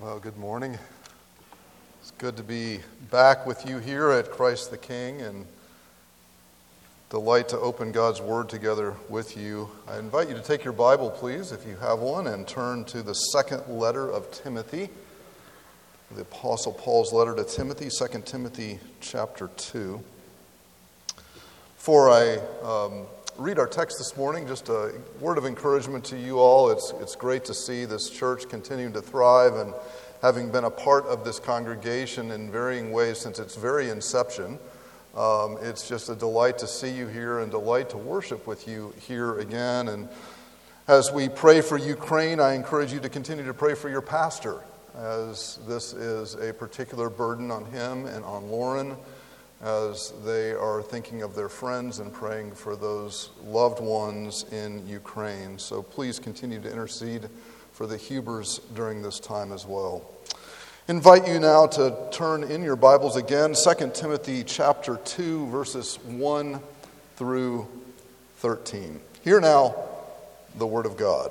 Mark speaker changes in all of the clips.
Speaker 1: Well, good morning. It's good to be back with you here at Christ the King and delight to open God's Word together with you. I invite you to take your Bible, please, if you have one, and turn to the second letter of Timothy, the Apostle Paul's letter to Timothy, 2 Timothy chapter 2. Before I um, read our text this morning, just a word of encouragement to you all. It's, it's great to see this church continuing to thrive and having been a part of this congregation in varying ways since its very inception. Um, it's just a delight to see you here and delight to worship with you here again. And as we pray for Ukraine, I encourage you to continue to pray for your pastor, as this is a particular burden on him and on Lauren as they are thinking of their friends and praying for those loved ones in Ukraine. So please continue to intercede for the Hubers during this time as well. Invite you now to turn in your Bibles again, 2 Timothy chapter 2, verses 1 through 13. Hear now the Word of God.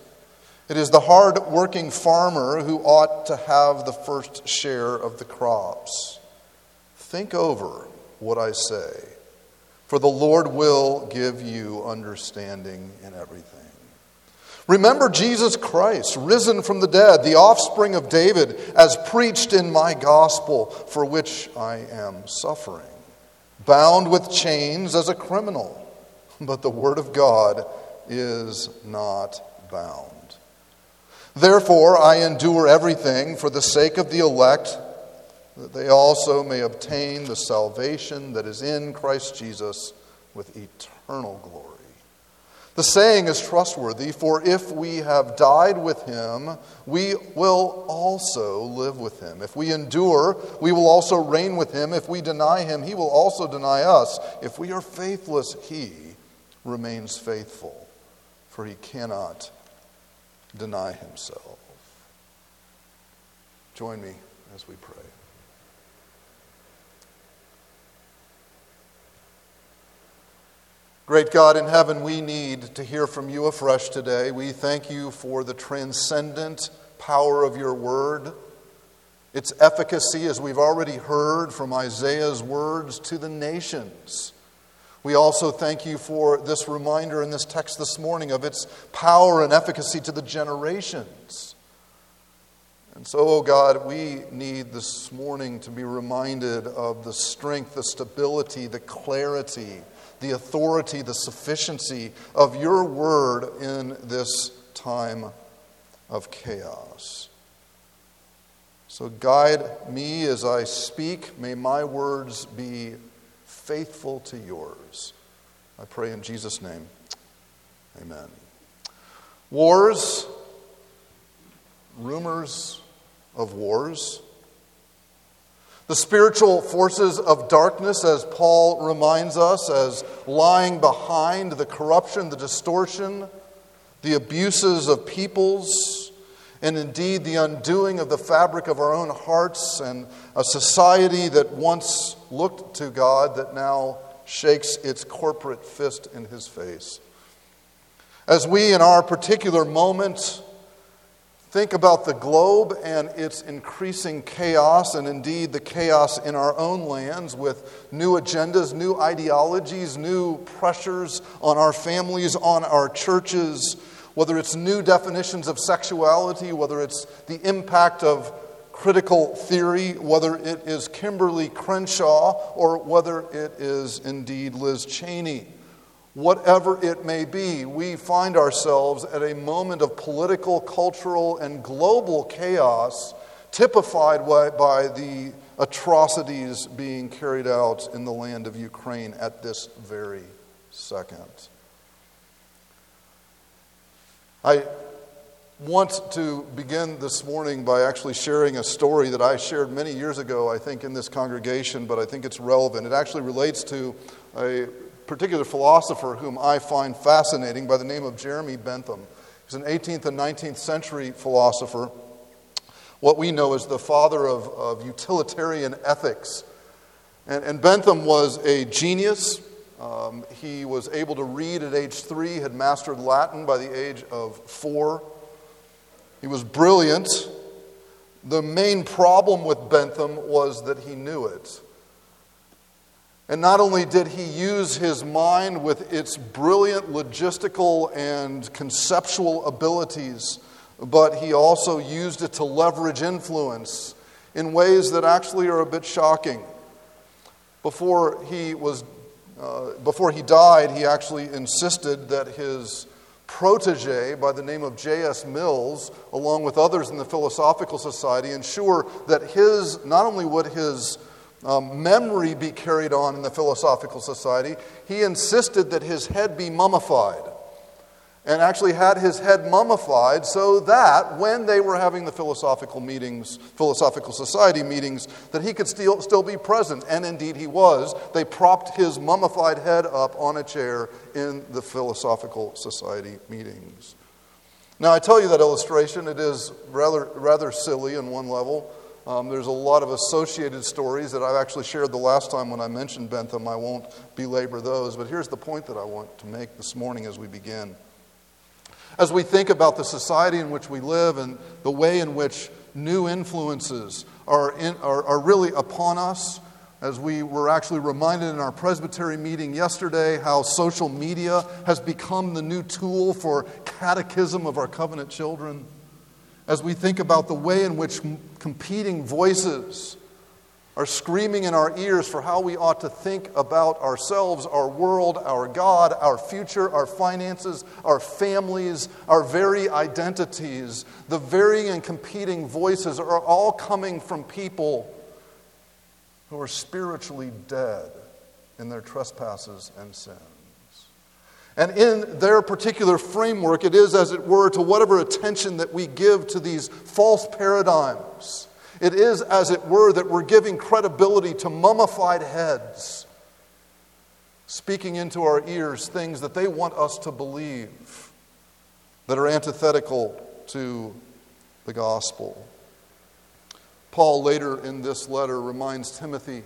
Speaker 1: It is the hard working farmer who ought to have the first share of the crops. Think over what I say, for the Lord will give you understanding in everything. Remember Jesus Christ, risen from the dead, the offspring of David, as preached in my gospel, for which I am suffering, bound with chains as a criminal. But the word of God is not bound. Therefore, I endure everything for the sake of the elect, that they also may obtain the salvation that is in Christ Jesus with eternal glory. The saying is trustworthy, for if we have died with him, we will also live with him. If we endure, we will also reign with him. If we deny him, he will also deny us. If we are faithless, he remains faithful, for he cannot deny himself. Join me as we pray. Great God in heaven, we need to hear from you afresh today. We thank you for the transcendent power of your word, its efficacy, as we've already heard from Isaiah's words, to the nations. We also thank you for this reminder in this text this morning of its power and efficacy to the generations. And so, oh God, we need this morning to be reminded of the strength, the stability, the clarity, the authority, the sufficiency of your word in this time of chaos. So, guide me as I speak. May my words be faithful to yours. I pray in Jesus' name. Amen. Wars, rumors of wars, the spiritual forces of darkness, as Paul reminds us, as lying behind the corruption, the distortion, the abuses of peoples and indeed the undoing of the fabric of our own hearts and a society that once looked to God that now shakes its corporate fist in his face. As we, in our particular moment, think about the globe and its increasing chaos, and indeed the chaos in our own lands with new agendas, new ideologies, new pressures on our families, on our churches whether it's new definitions of sexuality, whether it's the impact of critical theory, whether it is Kimberly Crenshaw, or whether it is indeed Liz Cheney. Whatever it may be, we find ourselves at a moment of political, cultural, and global chaos typified by, the atrocities being carried out in the land of Ukraine at this very second. I want to begin this morning by actually sharing a story that I shared many years ago, I think, in this congregation, but I think it's relevant. It actually relates to a particular philosopher whom I find fascinating by the name of Jeremy Bentham. He's an 18th and 19th century philosopher, what we know as the father of, of utilitarian ethics. And, and Bentham was a genius. Um, he was able to read at age three, had mastered Latin by the age of four. He was brilliant. The main problem with Bentham was that he knew it. And not only did he use his mind with its brilliant logistical and conceptual abilities, but he also used it to leverage influence in ways that actually are a bit shocking. Before he, was, uh, before he died, he actually insisted that his protege by the name of J.S. Mills, along with others in the Philosophical Society, ensure that his, not only would his um, memory be carried on in the Philosophical Society, he insisted that his head be mummified and actually had his head mummified so that when they were having the philosophical meetings, philosophical society meetings, that he could still, still be present. And indeed he was. They propped his mummified head up on a chair in the philosophical society meetings. Now, I tell you that illustration, it is rather, rather silly on one level. Um, there's a lot of associated stories that I've actually shared the last time when I mentioned Bentham. I won't belabor those, but here's the point that I want to make this morning as we begin. As we think about the society in which we live and the way in which new influences are, in, are, are really upon us, as we were actually reminded in our presbytery meeting yesterday how social media has become the new tool for catechism of our covenant children, as we think about the way in which competing voices are screaming in our ears for how we ought to think about ourselves, our world, our God, our future, our finances, our families, our very identities. The varying and competing voices are all coming from people who are spiritually dead in their trespasses and sins. And in their particular framework, it is, as it were, to whatever attention that we give to these false paradigms it is, as it were, that we're giving credibility to mummified heads, speaking into our ears things that they want us to believe that are antithetical to the gospel. Paul, later in this letter, reminds Timothy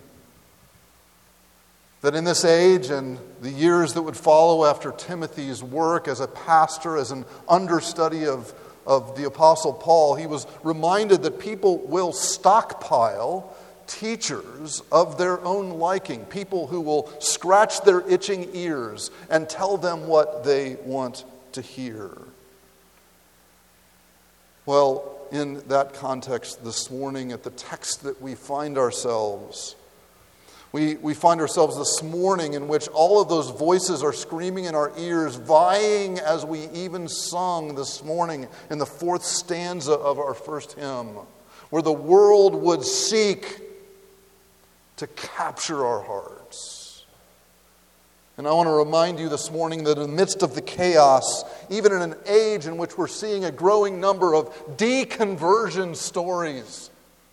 Speaker 1: that in this age and the years that would follow after Timothy's work as a pastor, as an understudy of of the Apostle Paul, he was reminded that people will stockpile teachers of their own liking, people who will scratch their itching ears and tell them what they want to hear. Well, in that context this morning, at the text that we find ourselves, we, we find ourselves this morning in which all of those voices are screaming in our ears, vying as we even sung this morning in the fourth stanza of our first hymn, where the world would seek to capture our hearts. And I want to remind you this morning that in the midst of the chaos, even in an age in which we're seeing a growing number of deconversion stories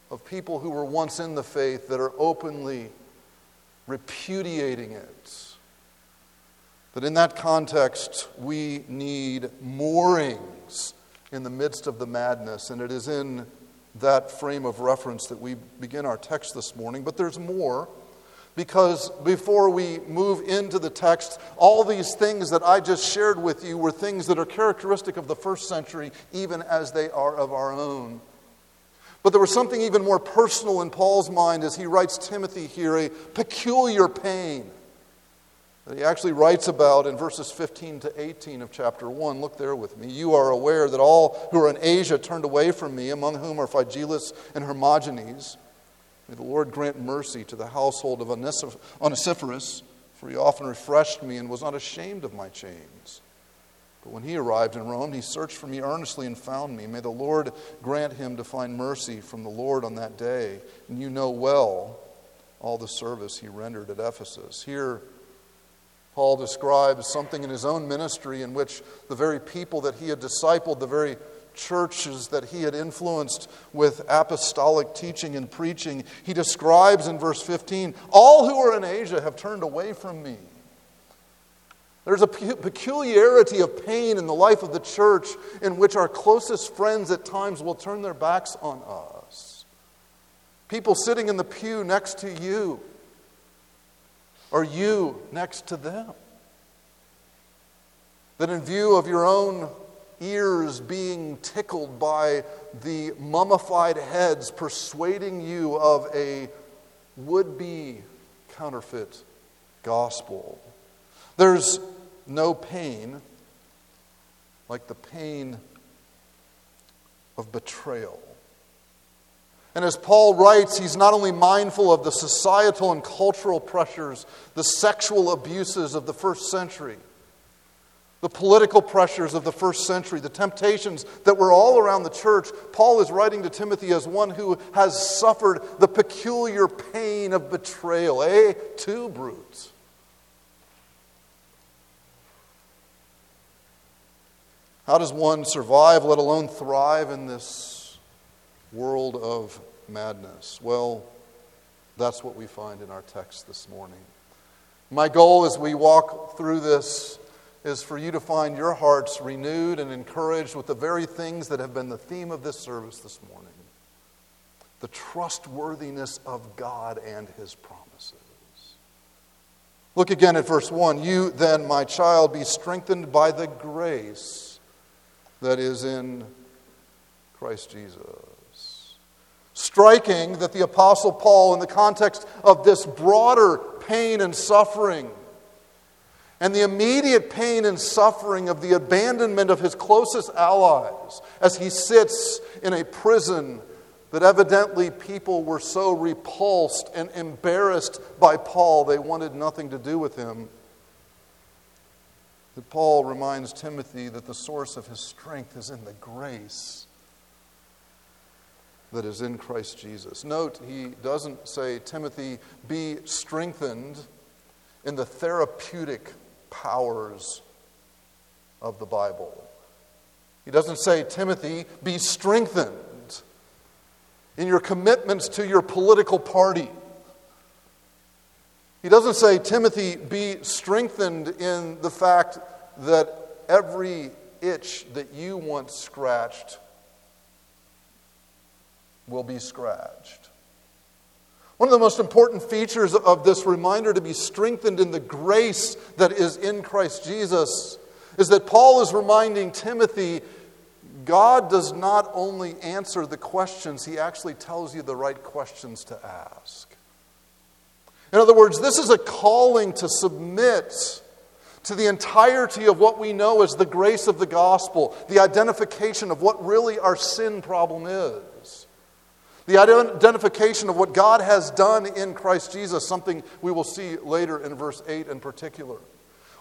Speaker 1: of people who were once in the faith that are openly repudiating it. That in that context, we need moorings in the midst of the madness. And it is in that frame of reference that we begin our text this morning. But there's more, because before we move into the text, all these things that I just shared with you were things that are characteristic of the first century, even as they are of our own. But there was something even more personal in Paul's mind as he writes Timothy here a peculiar pain that he actually writes about in verses 15 to 18 of chapter 1. Look there with me. You are aware that all who are in Asia turned away from me, among whom are Phygelus and Hermogenes. May the Lord grant mercy to the household of Onesiphorus, for he often refreshed me and was not ashamed of my chains. But when he arrived in Rome, he searched for me earnestly and found me. May the Lord grant him to find mercy from the Lord on that day. And you know well all the service he rendered at Ephesus. Here, Paul describes something in his own ministry in which the very people that he had discipled, the very churches that he had influenced with apostolic teaching and preaching, he describes in verse 15 All who are in Asia have turned away from me. There's a peculiarity of pain in the life of the church in which our closest friends at times will turn their backs on us. People sitting in the pew next to you, or you next to them. That in view of your own ears being tickled by the mummified heads persuading you of a would be counterfeit gospel. There's no pain like the pain of betrayal. And as Paul writes, he's not only mindful of the societal and cultural pressures, the sexual abuses of the first century, the political pressures of the first century, the temptations that were all around the church, Paul is writing to Timothy as one who has suffered the peculiar pain of betrayal. Eh, Two brutes. How does one survive, let alone thrive, in this world of madness? Well, that's what we find in our text this morning. My goal as we walk through this is for you to find your hearts renewed and encouraged with the very things that have been the theme of this service this morning the trustworthiness of God and His promises. Look again at verse 1. You then, my child, be strengthened by the grace that is in Christ Jesus. Striking that the Apostle Paul, in the context of this broader pain and suffering, and the immediate pain and suffering of the abandonment of his closest allies as he sits in a prison that evidently people were so repulsed and embarrassed by Paul they wanted nothing to do with him. That Paul reminds Timothy that the source of his strength is in the grace that is in Christ Jesus. Note, he doesn't say, Timothy, be strengthened in the therapeutic powers of the Bible. He doesn't say, Timothy, be strengthened in your commitments to your political party. He doesn't say, Timothy, be strengthened in the fact that every itch that you once scratched will be scratched. One of the most important features of this reminder to be strengthened in the grace that is in Christ Jesus is that Paul is reminding Timothy God does not only answer the questions, he actually tells you the right questions to ask. In other words, this is a calling to submit to the entirety of what we know as the grace of the gospel, the identification of what really our sin problem is. The identification of what God has done in Christ Jesus, something we will see later in verse 8 in particular.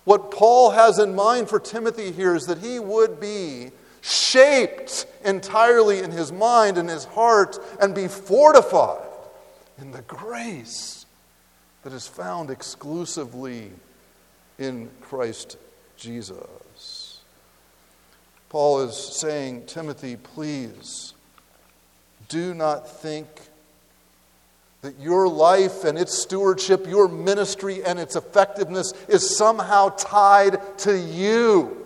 Speaker 1: What Paul has in mind for Timothy here is that he would be shaped entirely in his mind and his heart and be fortified in the grace that is found exclusively in Christ Jesus. Paul is saying, Timothy, please do not think that your life and its stewardship, your ministry and its effectiveness is somehow tied to you.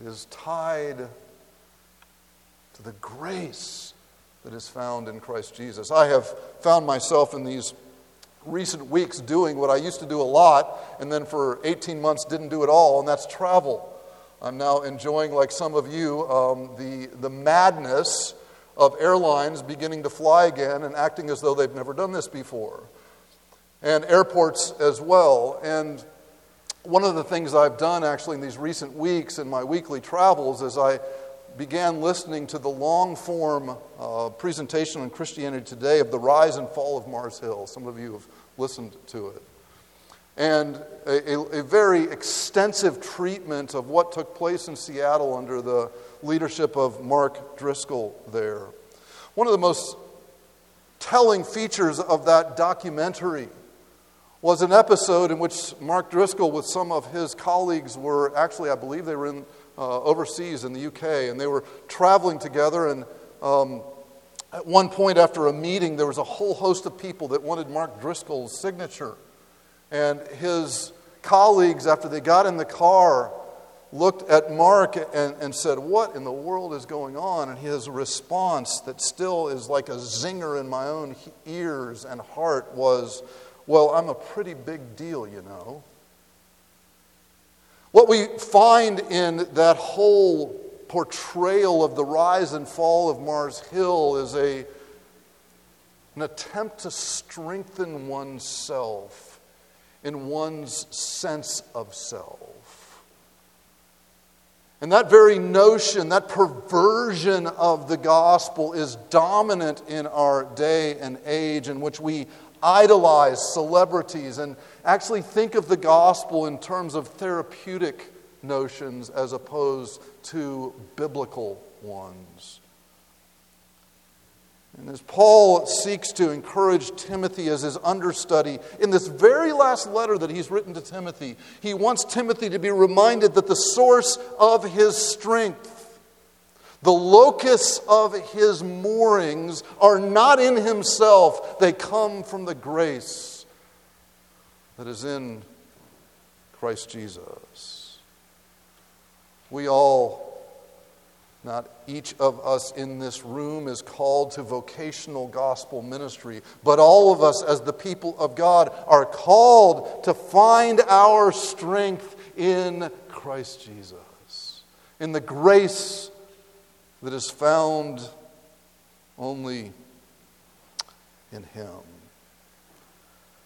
Speaker 1: It is tied to the grace that is found in Christ Jesus. I have found myself in these recent weeks doing what I used to do a lot and then for 18 months didn't do at all, and that's travel. I'm now enjoying, like some of you, um, the, the madness of airlines beginning to fly again and acting as though they've never done this before, and airports as well. And one of the things I've done actually in these recent weeks in my weekly travels is I began listening to the long form uh, presentation on Christianity Today of the rise and fall of Mars Hill. Some of you have listened to it. And a, a, a very extensive treatment of what took place in Seattle under the leadership of Mark Driscoll there. One of the most telling features of that documentary was an episode in which Mark Driscoll, with some of his colleagues, were actually, I believe they were in, uh, overseas in the UK, and they were traveling together. And um, at one point, after a meeting, there was a whole host of people that wanted Mark Driscoll's signature. And his colleagues, after they got in the car, looked at Mark and, and said, What in the world is going on? And his response, that still is like a zinger in my own ears and heart, was, well, I'm a pretty big deal, you know. What we find in that whole portrayal of the rise and fall of Mars Hill is a, an attempt to strengthen oneself in one's sense of self. And that very notion, that perversion of the gospel is dominant in our day and age in which we idolize celebrities and actually think of the gospel in terms of therapeutic notions as opposed to biblical ones. And as Paul seeks to encourage Timothy as his understudy, in this very last letter that he's written to Timothy, he wants Timothy to be reminded that the source of his strength the locus of his moorings are not in himself, they come from the grace that is in Christ Jesus. We all, not each of us in this room, is called to vocational gospel ministry, but all of us, as the people of God, are called to find our strength in Christ Jesus, in the grace that is found only in Him.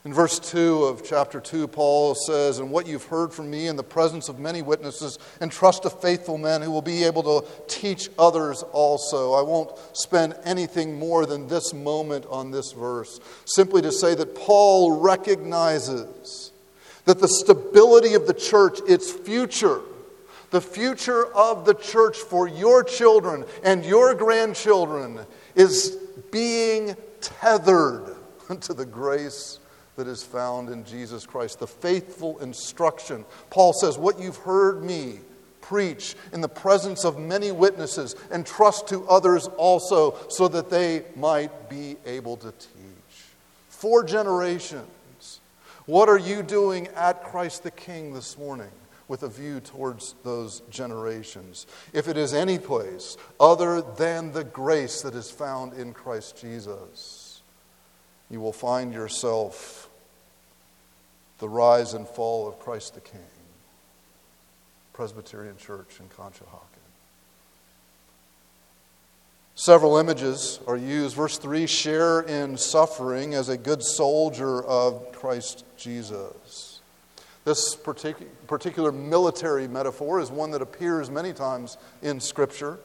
Speaker 1: In verse 2 of chapter 2, Paul says, And what you've heard from me in the presence of many witnesses, entrust to faithful men who will be able to teach others also. I won't spend anything more than this moment on this verse, simply to say that Paul recognizes that the stability of the church, its future, the future of the church for your children and your grandchildren is being tethered to the grace that is found in Jesus Christ, the faithful instruction. Paul says, What you've heard me preach in the presence of many witnesses, and trust to others also, so that they might be able to teach. Four generations. What are you doing at Christ the King this morning? With a view towards those generations. If it is any place other than the grace that is found in Christ Jesus, you will find yourself the rise and fall of Christ the King. Presbyterian Church in Conshohocken. Several images are used. Verse 3 share in suffering as a good soldier of Christ Jesus. This partic- particular military metaphor is one that appears many times in Scripture.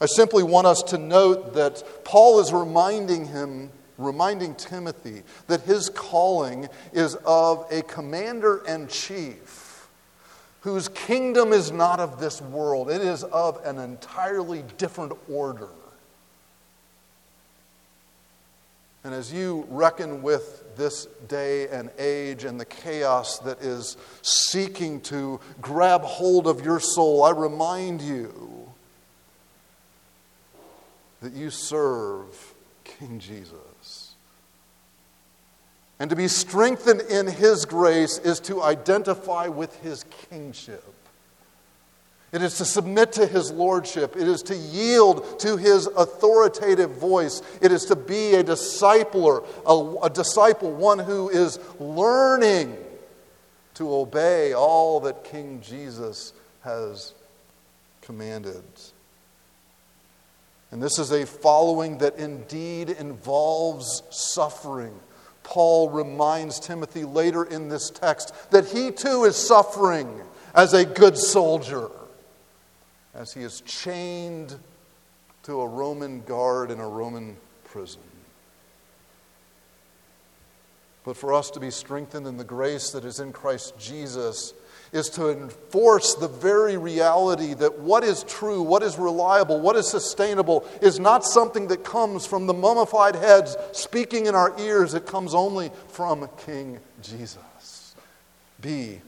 Speaker 1: I simply want us to note that Paul is reminding him, reminding Timothy, that his calling is of a commander in chief whose kingdom is not of this world, it is of an entirely different order. And as you reckon with this day and age and the chaos that is seeking to grab hold of your soul, I remind you that you serve King Jesus. And to be strengthened in His grace is to identify with His kingship. It is to submit to his lordship. It is to yield to his authoritative voice. It is to be a discipler, a, a, disciple, one who is learning to obey all that King Jesus has commanded. And this is a following that indeed involves suffering. Paul reminds Timothy later in this text that he too is suffering as a good soldier as he is chained to a Roman guard in a Roman prison. But for us to be strengthened in the grace that is in Christ Jesus is to enforce the very reality that what is true, what is reliable, what is sustainable is not something that comes from the mummified heads speaking in our ears. It comes only from King Jesus. Be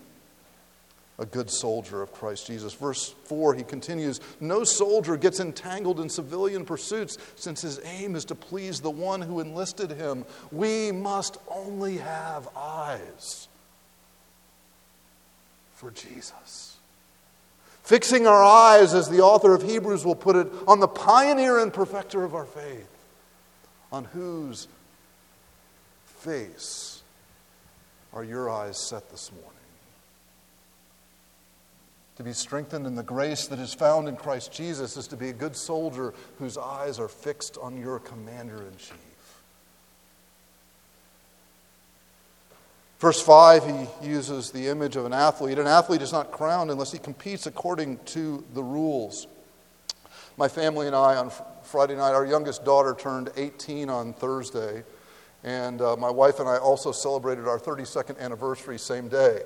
Speaker 1: a good soldier of Christ Jesus. Verse 4, he continues No soldier gets entangled in civilian pursuits since his aim is to please the one who enlisted him. We must only have eyes for Jesus. Fixing our eyes, as the author of Hebrews will put it, on the pioneer and perfecter of our faith, on whose face are your eyes set this morning? To be strengthened in the grace that is found in Christ Jesus is to be a good soldier whose eyes are fixed on your commander in chief. Verse 5, he uses the image of an athlete. An athlete is not crowned unless he competes according to the rules. My family and I, on Friday night, our youngest daughter turned 18 on Thursday, and uh, my wife and I also celebrated our 32nd anniversary same day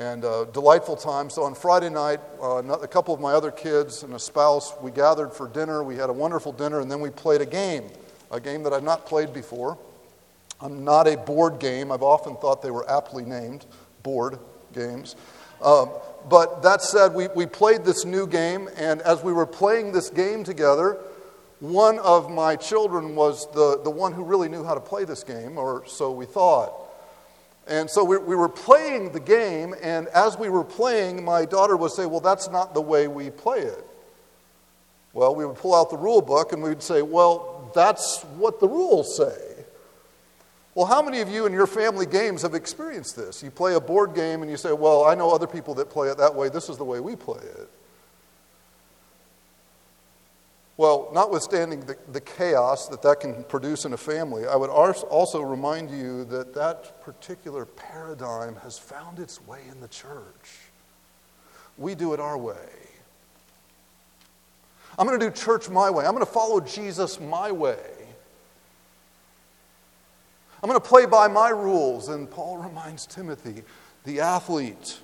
Speaker 1: and a delightful time. So on Friday night, uh, a couple of my other kids and a spouse, we gathered for dinner. We had a wonderful dinner, and then we played a game, a game that I've not played before. I'm not a board game. I've often thought they were aptly named board games. Um, but that said, we, we played this new game, and as we were playing this game together, one of my children was the, the one who really knew how to play this game, or so we thought. And so we, we were playing the game, and as we were playing, my daughter would say, Well, that's not the way we play it. Well, we would pull out the rule book and we would say, Well, that's what the rules say. Well, how many of you in your family games have experienced this? You play a board game and you say, Well, I know other people that play it that way. This is the way we play it. Well, notwithstanding the, the chaos that that can produce in a family, I would also remind you that that particular paradigm has found its way in the church. We do it our way. I'm going to do church my way. I'm going to follow Jesus my way. I'm going to play by my rules. And Paul reminds Timothy the athlete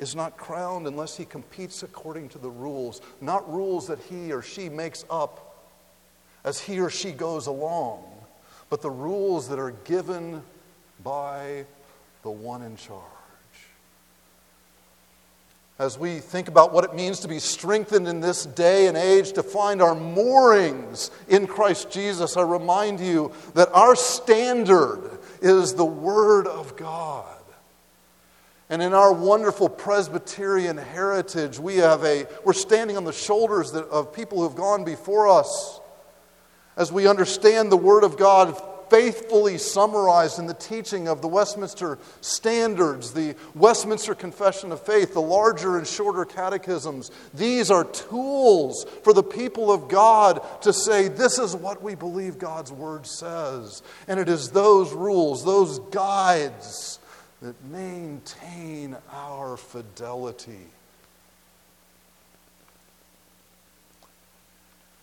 Speaker 1: is not crowned unless he competes according to the rules, not rules that he or she makes up as he or she goes along, but the rules that are given by the one in charge. As we think about what it means to be strengthened in this day and age, to find our moorings in Christ Jesus, I remind you that our standard is the Word of God. And in our wonderful Presbyterian heritage, we have a, we're standing on the shoulders of people who have gone before us as we understand the Word of God faithfully summarized in the teaching of the Westminster Standards, the Westminster Confession of Faith, the larger and shorter catechisms. These are tools for the people of God to say, this is what we believe God's Word says. And it is those rules, those guides that maintain our fidelity.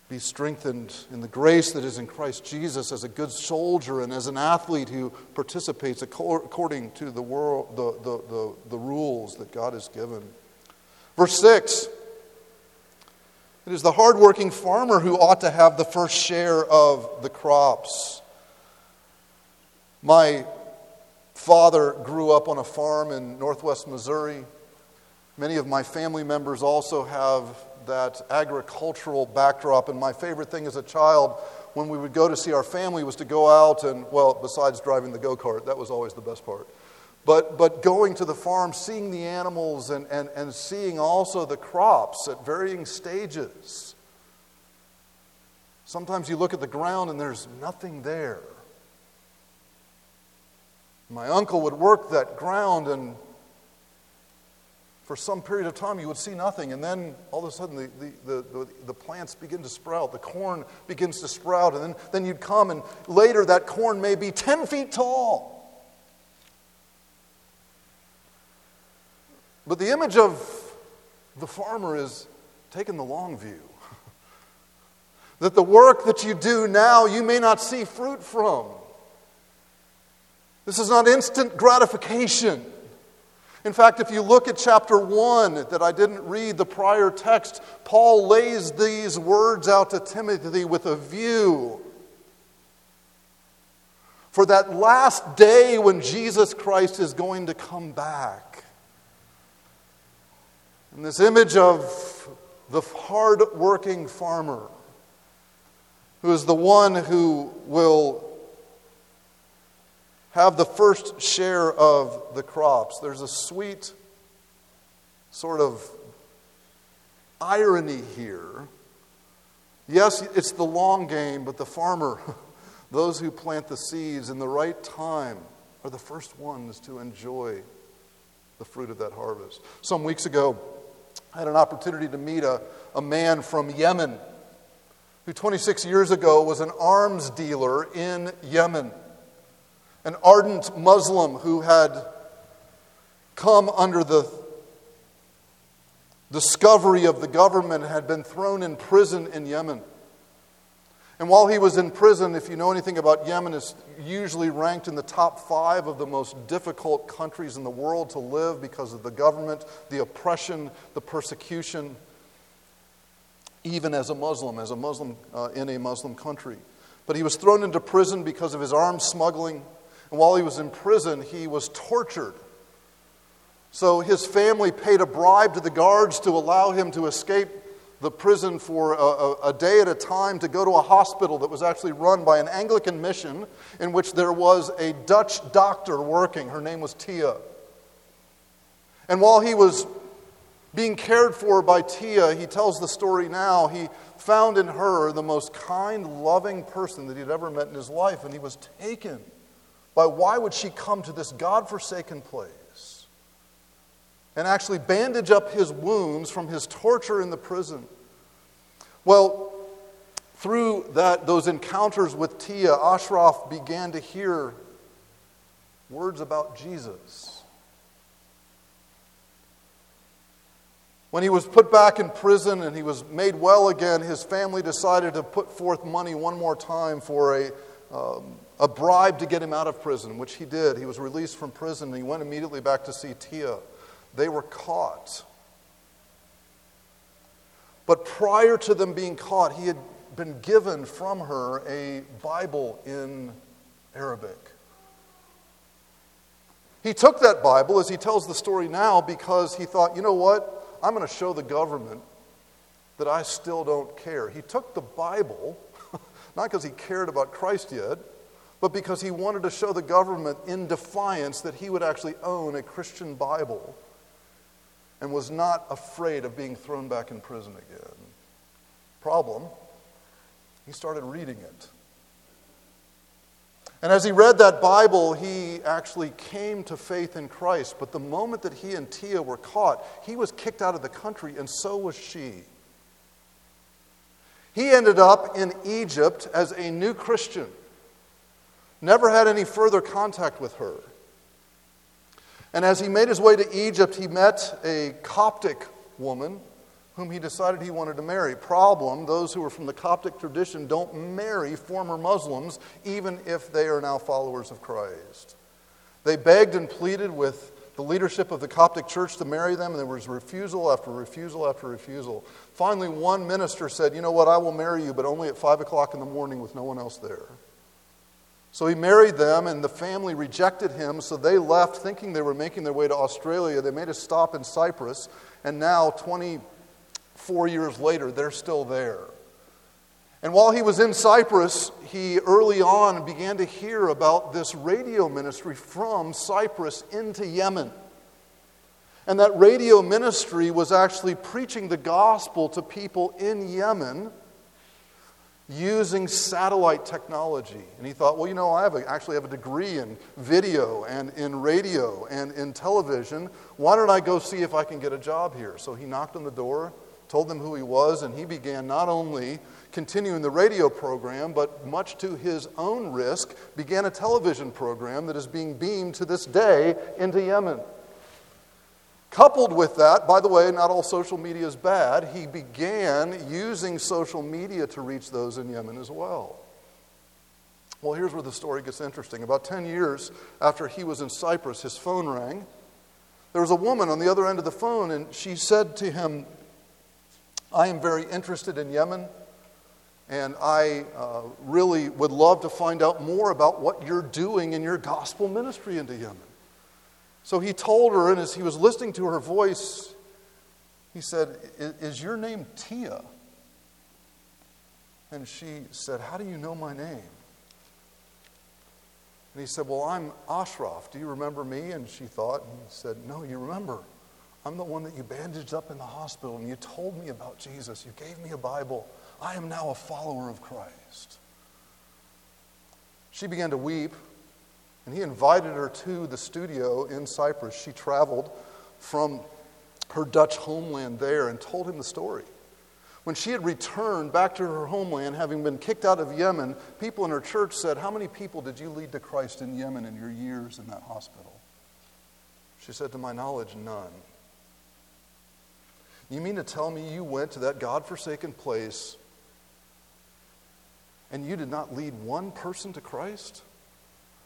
Speaker 1: Be strengthened in the grace that is in Christ Jesus as a good soldier and as an athlete who participates according to the, world, the, the, the, the rules that God has given. Verse 6 It is the hardworking farmer who ought to have the first share of the crops. My father grew up on a farm in northwest Missouri. Many of my family members also have that agricultural backdrop. And my favorite thing as a child, when we would go to see our family, was to go out and, well, besides driving the go kart, that was always the best part. But, but going to the farm, seeing the animals, and, and, and seeing also the crops at varying stages. Sometimes you look at the ground and there's nothing there. My uncle would work that ground, and for some period of time, you would see nothing. And then all of a sudden, the, the, the, the, plants begin to sprout. The corn begins to sprout. And then, then you'd come, and later, that corn may be 10 feet tall. But the image of the farmer is taking the long view. that the work that you do now, you may not see fruit from. This is not instant gratification. In fact, if you look at chapter 1 that I didn't read the prior text, Paul lays these words out to Timothy with a view for that last day when Jesus Christ is going to come back. And this image of the hard working farmer who is the one who will have the first share of the crops. There's a sweet sort of irony here. Yes, it's the long game, but the farmer, those who plant the seeds in the right time, are the first ones to enjoy the fruit of that harvest. Some weeks ago, I had an opportunity to meet a, a man from Yemen who 26 years ago was an arms dealer in Yemen, an ardent Muslim who had come under the discovery of the government had been thrown in prison in Yemen. And while he was in prison, if you know anything about Yemen, is usually ranked in the top five of the most difficult countries in the world to live because of the government, the oppression, the persecution even as a Muslim, as a Muslim uh, in a Muslim country. But he was thrown into prison because of his arms smuggling. And while he was in prison, he was tortured. So his family paid a bribe to the guards to allow him to escape the prison for a, a, a, day at a time to go to a hospital that was actually run by an Anglican mission in which there was a Dutch doctor working. Her name was Tia. And while he was being cared for by Tia, he tells the story now. He found in her the most kind, loving person that he'd ever met in his life, and he was taken by why would she come to this God forsaken place and actually bandage up his wounds from his torture in the prison. Well, through that, those encounters with Tia, Ashraf began to hear words about Jesus. When he was put back in prison and he was made well again, his family decided to put forth money one more time for a, um, a bribe to get him out of prison, which he did. He was released from prison and he went immediately back to see Tia. They were caught. But prior to them being caught, he had been given from her a Bible in Arabic. He took that Bible, as he tells the story now, because he thought, you know what? I'm going to show the government that I still don't care. He took the Bible, not because he cared about Christ yet, but because he wanted to show the government in defiance that he would actually own a Christian Bible and was not afraid of being thrown back in prison again. Problem, he started reading it. And as he read that Bible, he actually came to faith in Christ. But the moment that he and Tia were caught, he was kicked out of the country, and so was she. He ended up in Egypt as a new Christian, never had any further contact with her. And as he made his way to Egypt, he met a Coptic woman whom he decided he wanted to marry. Problem those who are from the Coptic tradition don't marry former Muslims, even if they are now followers of Christ. They begged and pleaded with the leadership of the Coptic church to marry them, and there was refusal after refusal after refusal. Finally, one minister said, You know what, I will marry you, but only at 5 o'clock in the morning with no one else there. So he married them, and the family rejected him, so they left thinking they were making their way to Australia. They made a stop in Cyprus, and now, 24 years later, they're still there. And while he was in Cyprus, he early on began to hear about this radio ministry from Cyprus into Yemen. And that radio ministry was actually preaching the gospel to people in Yemen using satellite technology. And he thought, well, you know, I have a, actually have a degree in video and in radio and in television. Why don't I go see if I can get a job here? So he knocked on the door told them who he was, and he began not only continuing the radio program, but much to his own risk, began a television program that is being beamed to this day into Yemen. Coupled with that, by the way, not all social media is bad, he began using social media to reach those in Yemen as well. Well, here's where the story gets interesting. About 10 years after he was in Cyprus, his phone rang. There was a woman on the other end of the phone, and she said to him, I am very interested in Yemen, and I uh, really would love to find out more about what you're doing in your gospel ministry into Yemen. So he told her, and as he was listening to her voice, he said, Is your name Tia? And she said, How do you know my name? And he said, Well, I'm Ashraf. Do you remember me? And she thought, and he said, No, you remember. I'm the one that you bandaged up in the hospital and you told me about Jesus. You gave me a Bible. I am now a follower of Christ. She began to weep, and he invited her to the studio in Cyprus. She traveled from her Dutch homeland there and told him the story. When she had returned back to her homeland, having been kicked out of Yemen, people in her church said, How many people did you lead to Christ in Yemen in your years in that hospital? She said, To my knowledge, none. You mean to tell me you went to that God forsaken place and you did not lead one person to Christ?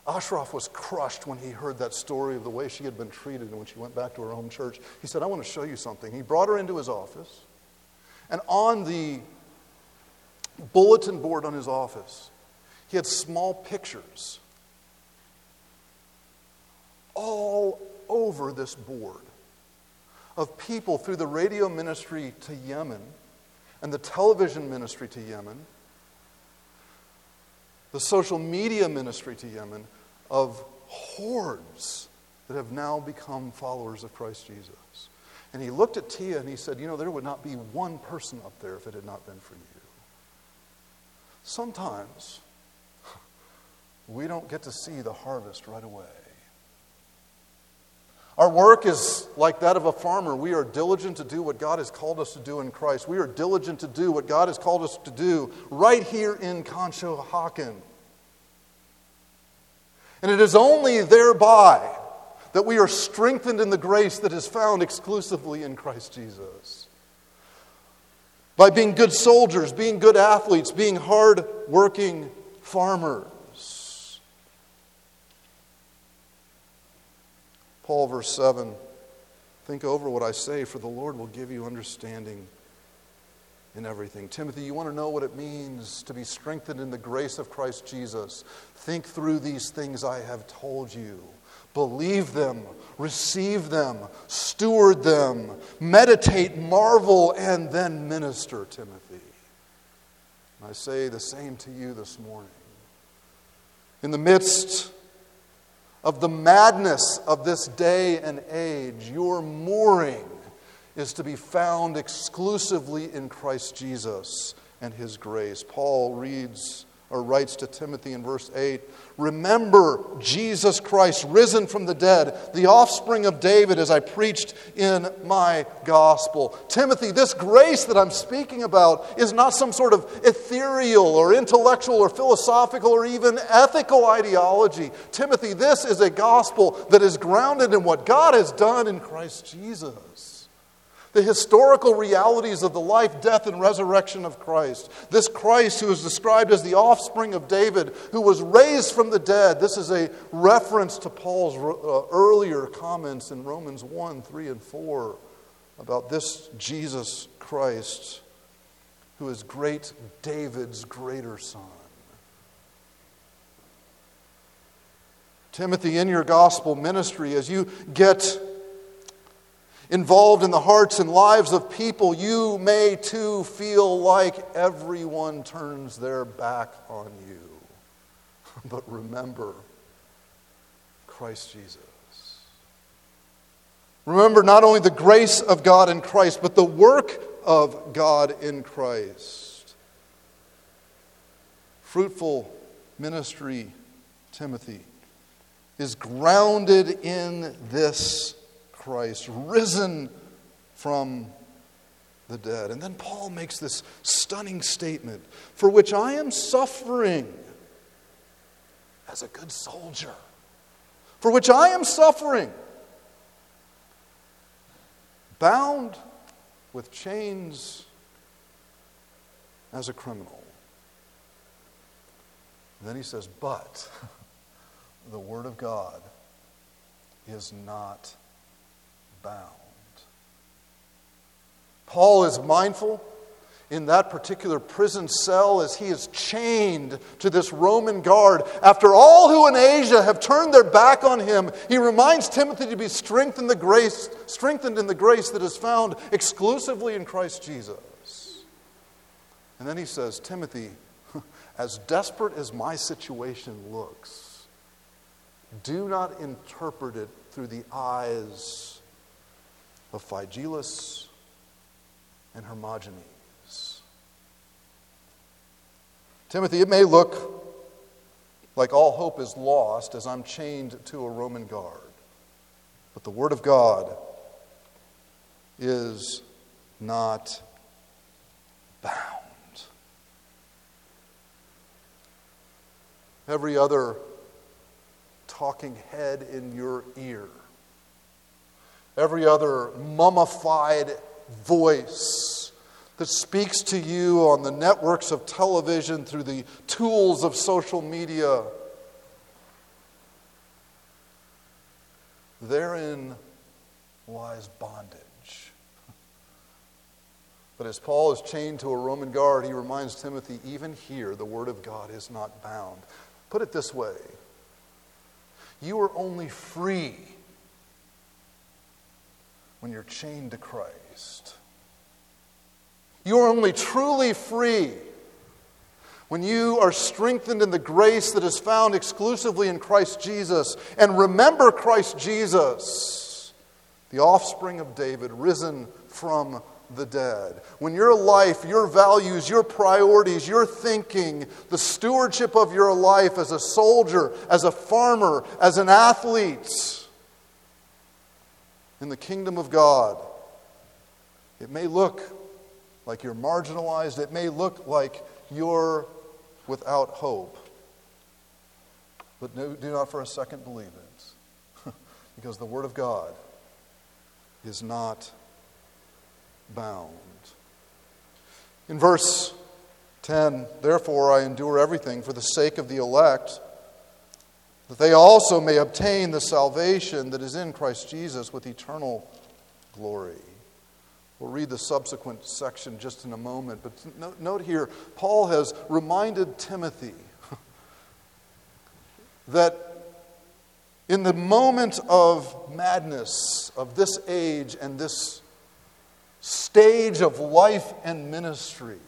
Speaker 1: Ashraf was crushed when he heard that story of the way she had been treated and when she went back to her home church. He said, I want to show you something. He brought her into his office. And on the bulletin board on his office, he had small pictures all over this board of people through the radio ministry to Yemen and the television ministry to Yemen, the social media ministry to Yemen, of hordes that have now become followers of Christ Jesus. And he looked at Tia and he said, You know, there would not be one person up there if it had not been for you. Sometimes we don't get to see the harvest right away. Our work is like that of a farmer. We are diligent to do what God has called us to do in Christ. We are diligent to do what God has called us to do right here in Conshohocken. And it is only thereby that we are strengthened in the grace that is found exclusively in Christ Jesus. By being good soldiers, being good athletes, being hard working farmers. Paul, verse 7 Think over what I say, for the Lord will give you understanding in everything. Timothy, you want to know what it means to be strengthened in the grace of Christ Jesus? Think through these things I have told you. Believe them, receive them, steward them, meditate, marvel, and then minister, Timothy. And I say the same to you this morning. In the midst of the madness of this day and age, your mooring is to be found exclusively in Christ Jesus and his grace. Paul reads or writes to Timothy in verse 8 Remember Jesus Christ, risen from the dead, the offspring of David, as I preached in my gospel. Timothy, this grace that I'm speaking about is not some sort of ethereal or intellectual or philosophical or even ethical ideology. Timothy, this is a gospel that is grounded in what God has done in Christ Jesus the historical realities of the life, death, and resurrection of Christ. This Christ who is described as the offspring of David, who was raised from the dead. This is a reference to Paul's uh, earlier comments in Romans 1 3 and 4 about this Jesus Christ, who is great David's greater son. Timothy, in your gospel ministry, as you get involved in the hearts and lives of people, you may too feel like everyone turns their back on you. But remember Christ Jesus. Remember not only the grace of God in Christ, but the work of God in Christ. Fruitful ministry, Timothy, is grounded in this Christ, risen from the dead. And then Paul makes this stunning statement for which I am suffering as a good soldier, for which I am suffering, bound with chains as a criminal. And then he says, But the Word of God is not bound. Paul is mindful in that particular prison cell as he is chained to this Roman guard. After all who in Asia have turned their back on him, he reminds Timothy to be strengthened the grace, strengthened in the grace that is found exclusively in Christ Jesus. And then he says, Timothy, as desperate as my situation looks, do not interpret it through the eyes of Phygelus and Hermogenes. Timothy, it may look like all hope is lost as I'm chained to a Roman guard, but the Word of God is not bound. Every other talking head in your ear, every other mummified voice that speaks to you on the networks of television, through the tools of social media. Therein lies bondage. But as Paul is chained to a Roman guard, he reminds Timothy, even here, the Word of God is not bound. Put it this way you are only free when you're chained to Christ. You are only truly free when you are strengthened in the grace that is found exclusively in Christ Jesus. And remember Christ Jesus, the offspring of David, risen from the dead. When your life, your values, your priorities, your thinking, the stewardship of your life as a soldier, as a farmer, as an athlete in the kingdom of God, it may look like you're marginalized. It may look like you're without hope. But do not for a second believe it. because the Word of God is not bound. In verse 10, therefore I endure everything for the sake of the elect, that they also may obtain the salvation that is in Christ Jesus with eternal glory. We'll read the subsequent section just in a moment. But note here, Paul has reminded Timothy that in the moment of madness of this age and this stage of life and ministry,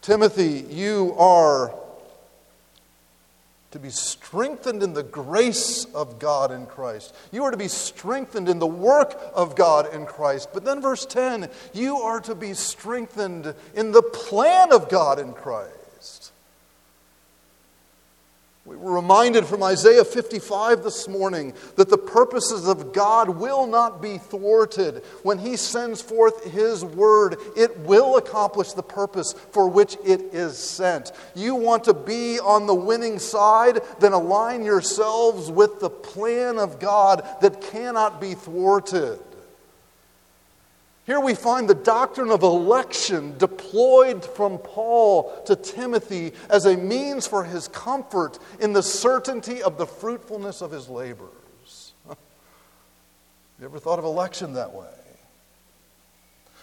Speaker 1: Timothy, you are to be strengthened in the grace of God in Christ. You are to be strengthened in the work of God in Christ. But then, verse 10, you are to be strengthened in the plan of God in Christ. We were reminded from Isaiah 55 this morning that the purposes of God will not be thwarted. When He sends forth His word, it will accomplish the purpose for which it is sent. You want to be on the winning side? Then align yourselves with the plan of God that cannot be thwarted. Here we find the doctrine of election deployed from Paul to Timothy as a means for his comfort in the certainty of the fruitfulness of his labors. you ever thought of election that way?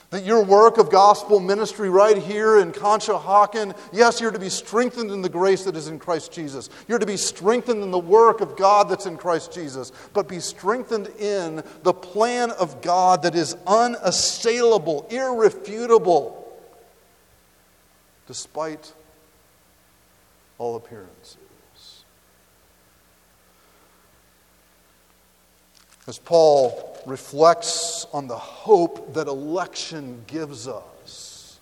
Speaker 1: That your work of gospel ministry right here in Conshohocken, yes, you're to be strengthened in the grace that is in Christ Jesus. You're to be strengthened in the work of God that's in Christ Jesus. But be strengthened in the plan of God that is unassailable, irrefutable, despite all appearances. As Paul reflects on the hope that election gives us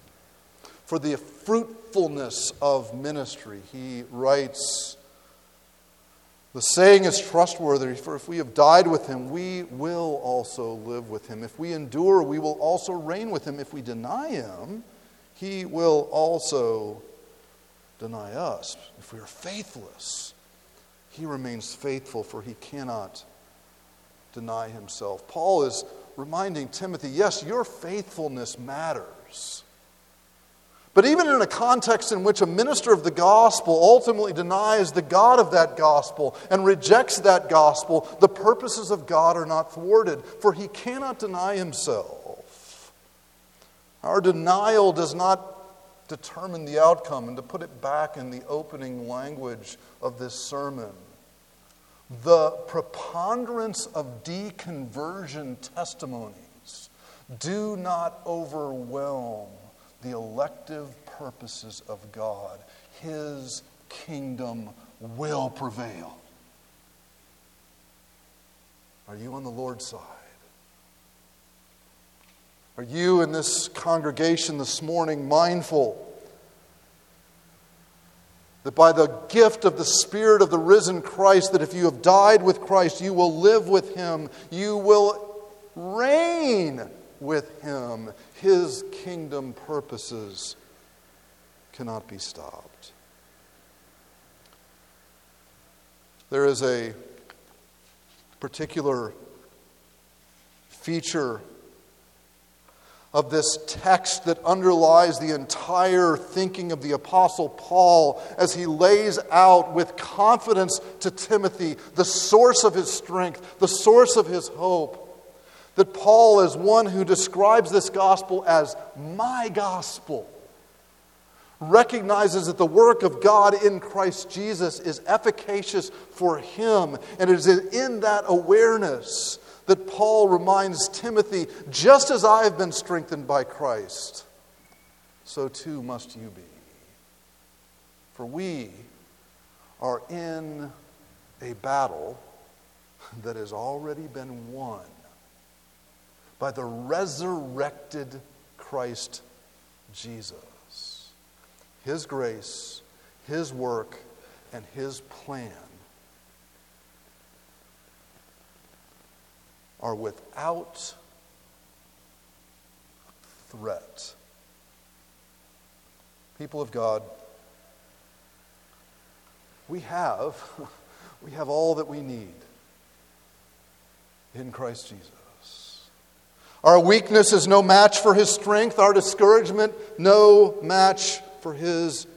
Speaker 1: for the fruitfulness of ministry, he writes, The saying is trustworthy, for if we have died with him, we will also live with him. If we endure, we will also reign with him. If we deny him, he will also deny us. If we are faithless, he remains faithful, for he cannot deny himself. Paul is reminding Timothy yes, your faithfulness matters. But even in a context in which a minister of the gospel ultimately denies the God of that gospel and rejects that gospel, the purposes of God are not thwarted, for he cannot deny himself. Our denial does not determine the outcome. And to put it back in the opening language of this sermon, the preponderance of deconversion testimonies do not overwhelm the elective purposes of God. His kingdom will prevail. Are you on the Lord's side? Are you in this congregation this morning mindful that by the gift of the Spirit of the risen Christ, that if you have died with Christ, you will live with Him, you will reign with Him? His kingdom purposes cannot be stopped. There is a particular feature of this text that underlies the entire thinking of the Apostle Paul as he lays out with confidence to Timothy the source of his strength, the source of his hope that Paul is one who describes this gospel as my gospel, recognizes that the work of God in Christ Jesus is efficacious for him, and it is in that awareness that Paul reminds Timothy just as I have been strengthened by Christ, so too must you be. For we are in a battle that has already been won by the resurrected Christ Jesus. His grace, His work, and His plan are without threat. People of God, we have, we have all that we need in Christ Jesus. Our weakness is no match for his strength, our discouragement, no match for his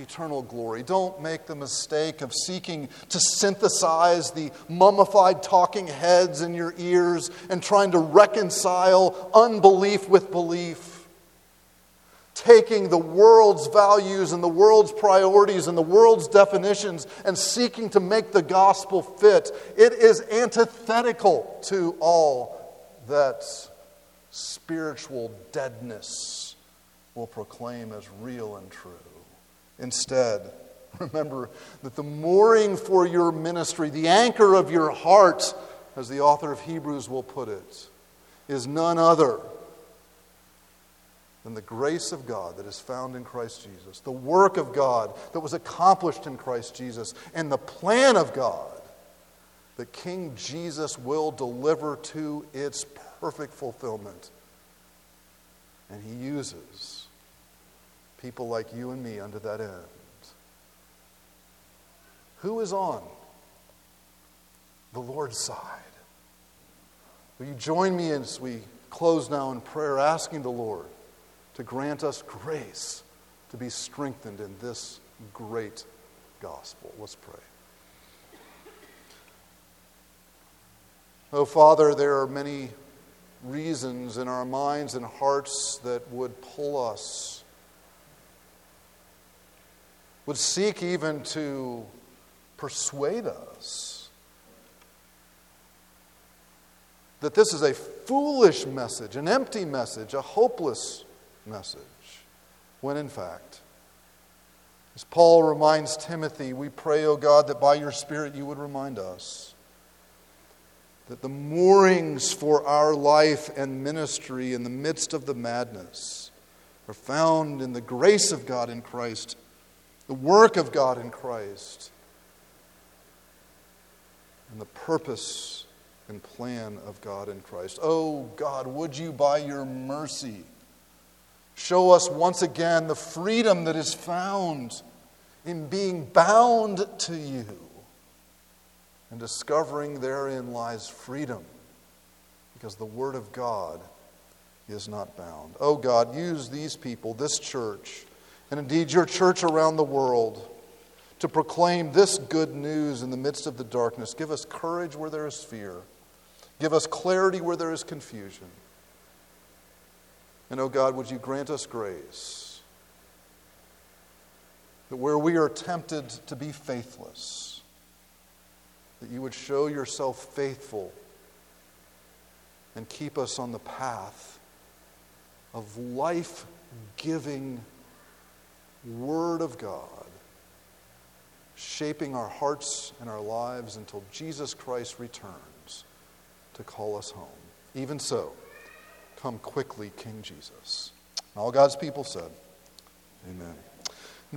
Speaker 1: eternal glory. Don't make the mistake of seeking to synthesize the mummified talking heads in your ears and trying to reconcile unbelief with belief. Taking the world's values and the world's priorities and the world's definitions and seeking to make the gospel fit. It is antithetical to all that spiritual deadness will proclaim as real and true. Instead, remember that the mooring for your ministry, the anchor of your heart, as the author of Hebrews will put it, is none other than the grace of God that is found in Christ Jesus, the work of God that was accomplished in Christ Jesus, and the plan of God that King Jesus will deliver to its perfect fulfillment. And he uses people like you and me unto that end. Who is on the Lord's side? Will you join me as we close now in prayer, asking the Lord to grant us grace to be strengthened in this great gospel? Let's pray. Oh, Father, there are many reasons in our minds and hearts that would pull us, would seek even to persuade us that this is a foolish message, an empty message, a hopeless message, when in fact, as Paul reminds Timothy, we pray, O God, that by your Spirit you would remind us that the moorings for our life and ministry in the midst of the madness are found in the grace of God in Christ, the work of God in Christ, and the purpose and plan of God in Christ. Oh God, would you, by your mercy, show us once again the freedom that is found in being bound to you and discovering therein lies freedom because the Word of God is not bound. Oh God, use these people, this church, and indeed your church around the world to proclaim this good news in the midst of the darkness. Give us courage where there is fear, give us clarity where there is confusion. And, oh God, would you grant us grace that where we are tempted to be faithless, that you would show yourself faithful and keep us on the path of life giving Word of God, shaping our hearts and our lives until Jesus Christ returns to call us home. Even so, come quickly, King Jesus. All God's people said, Amen.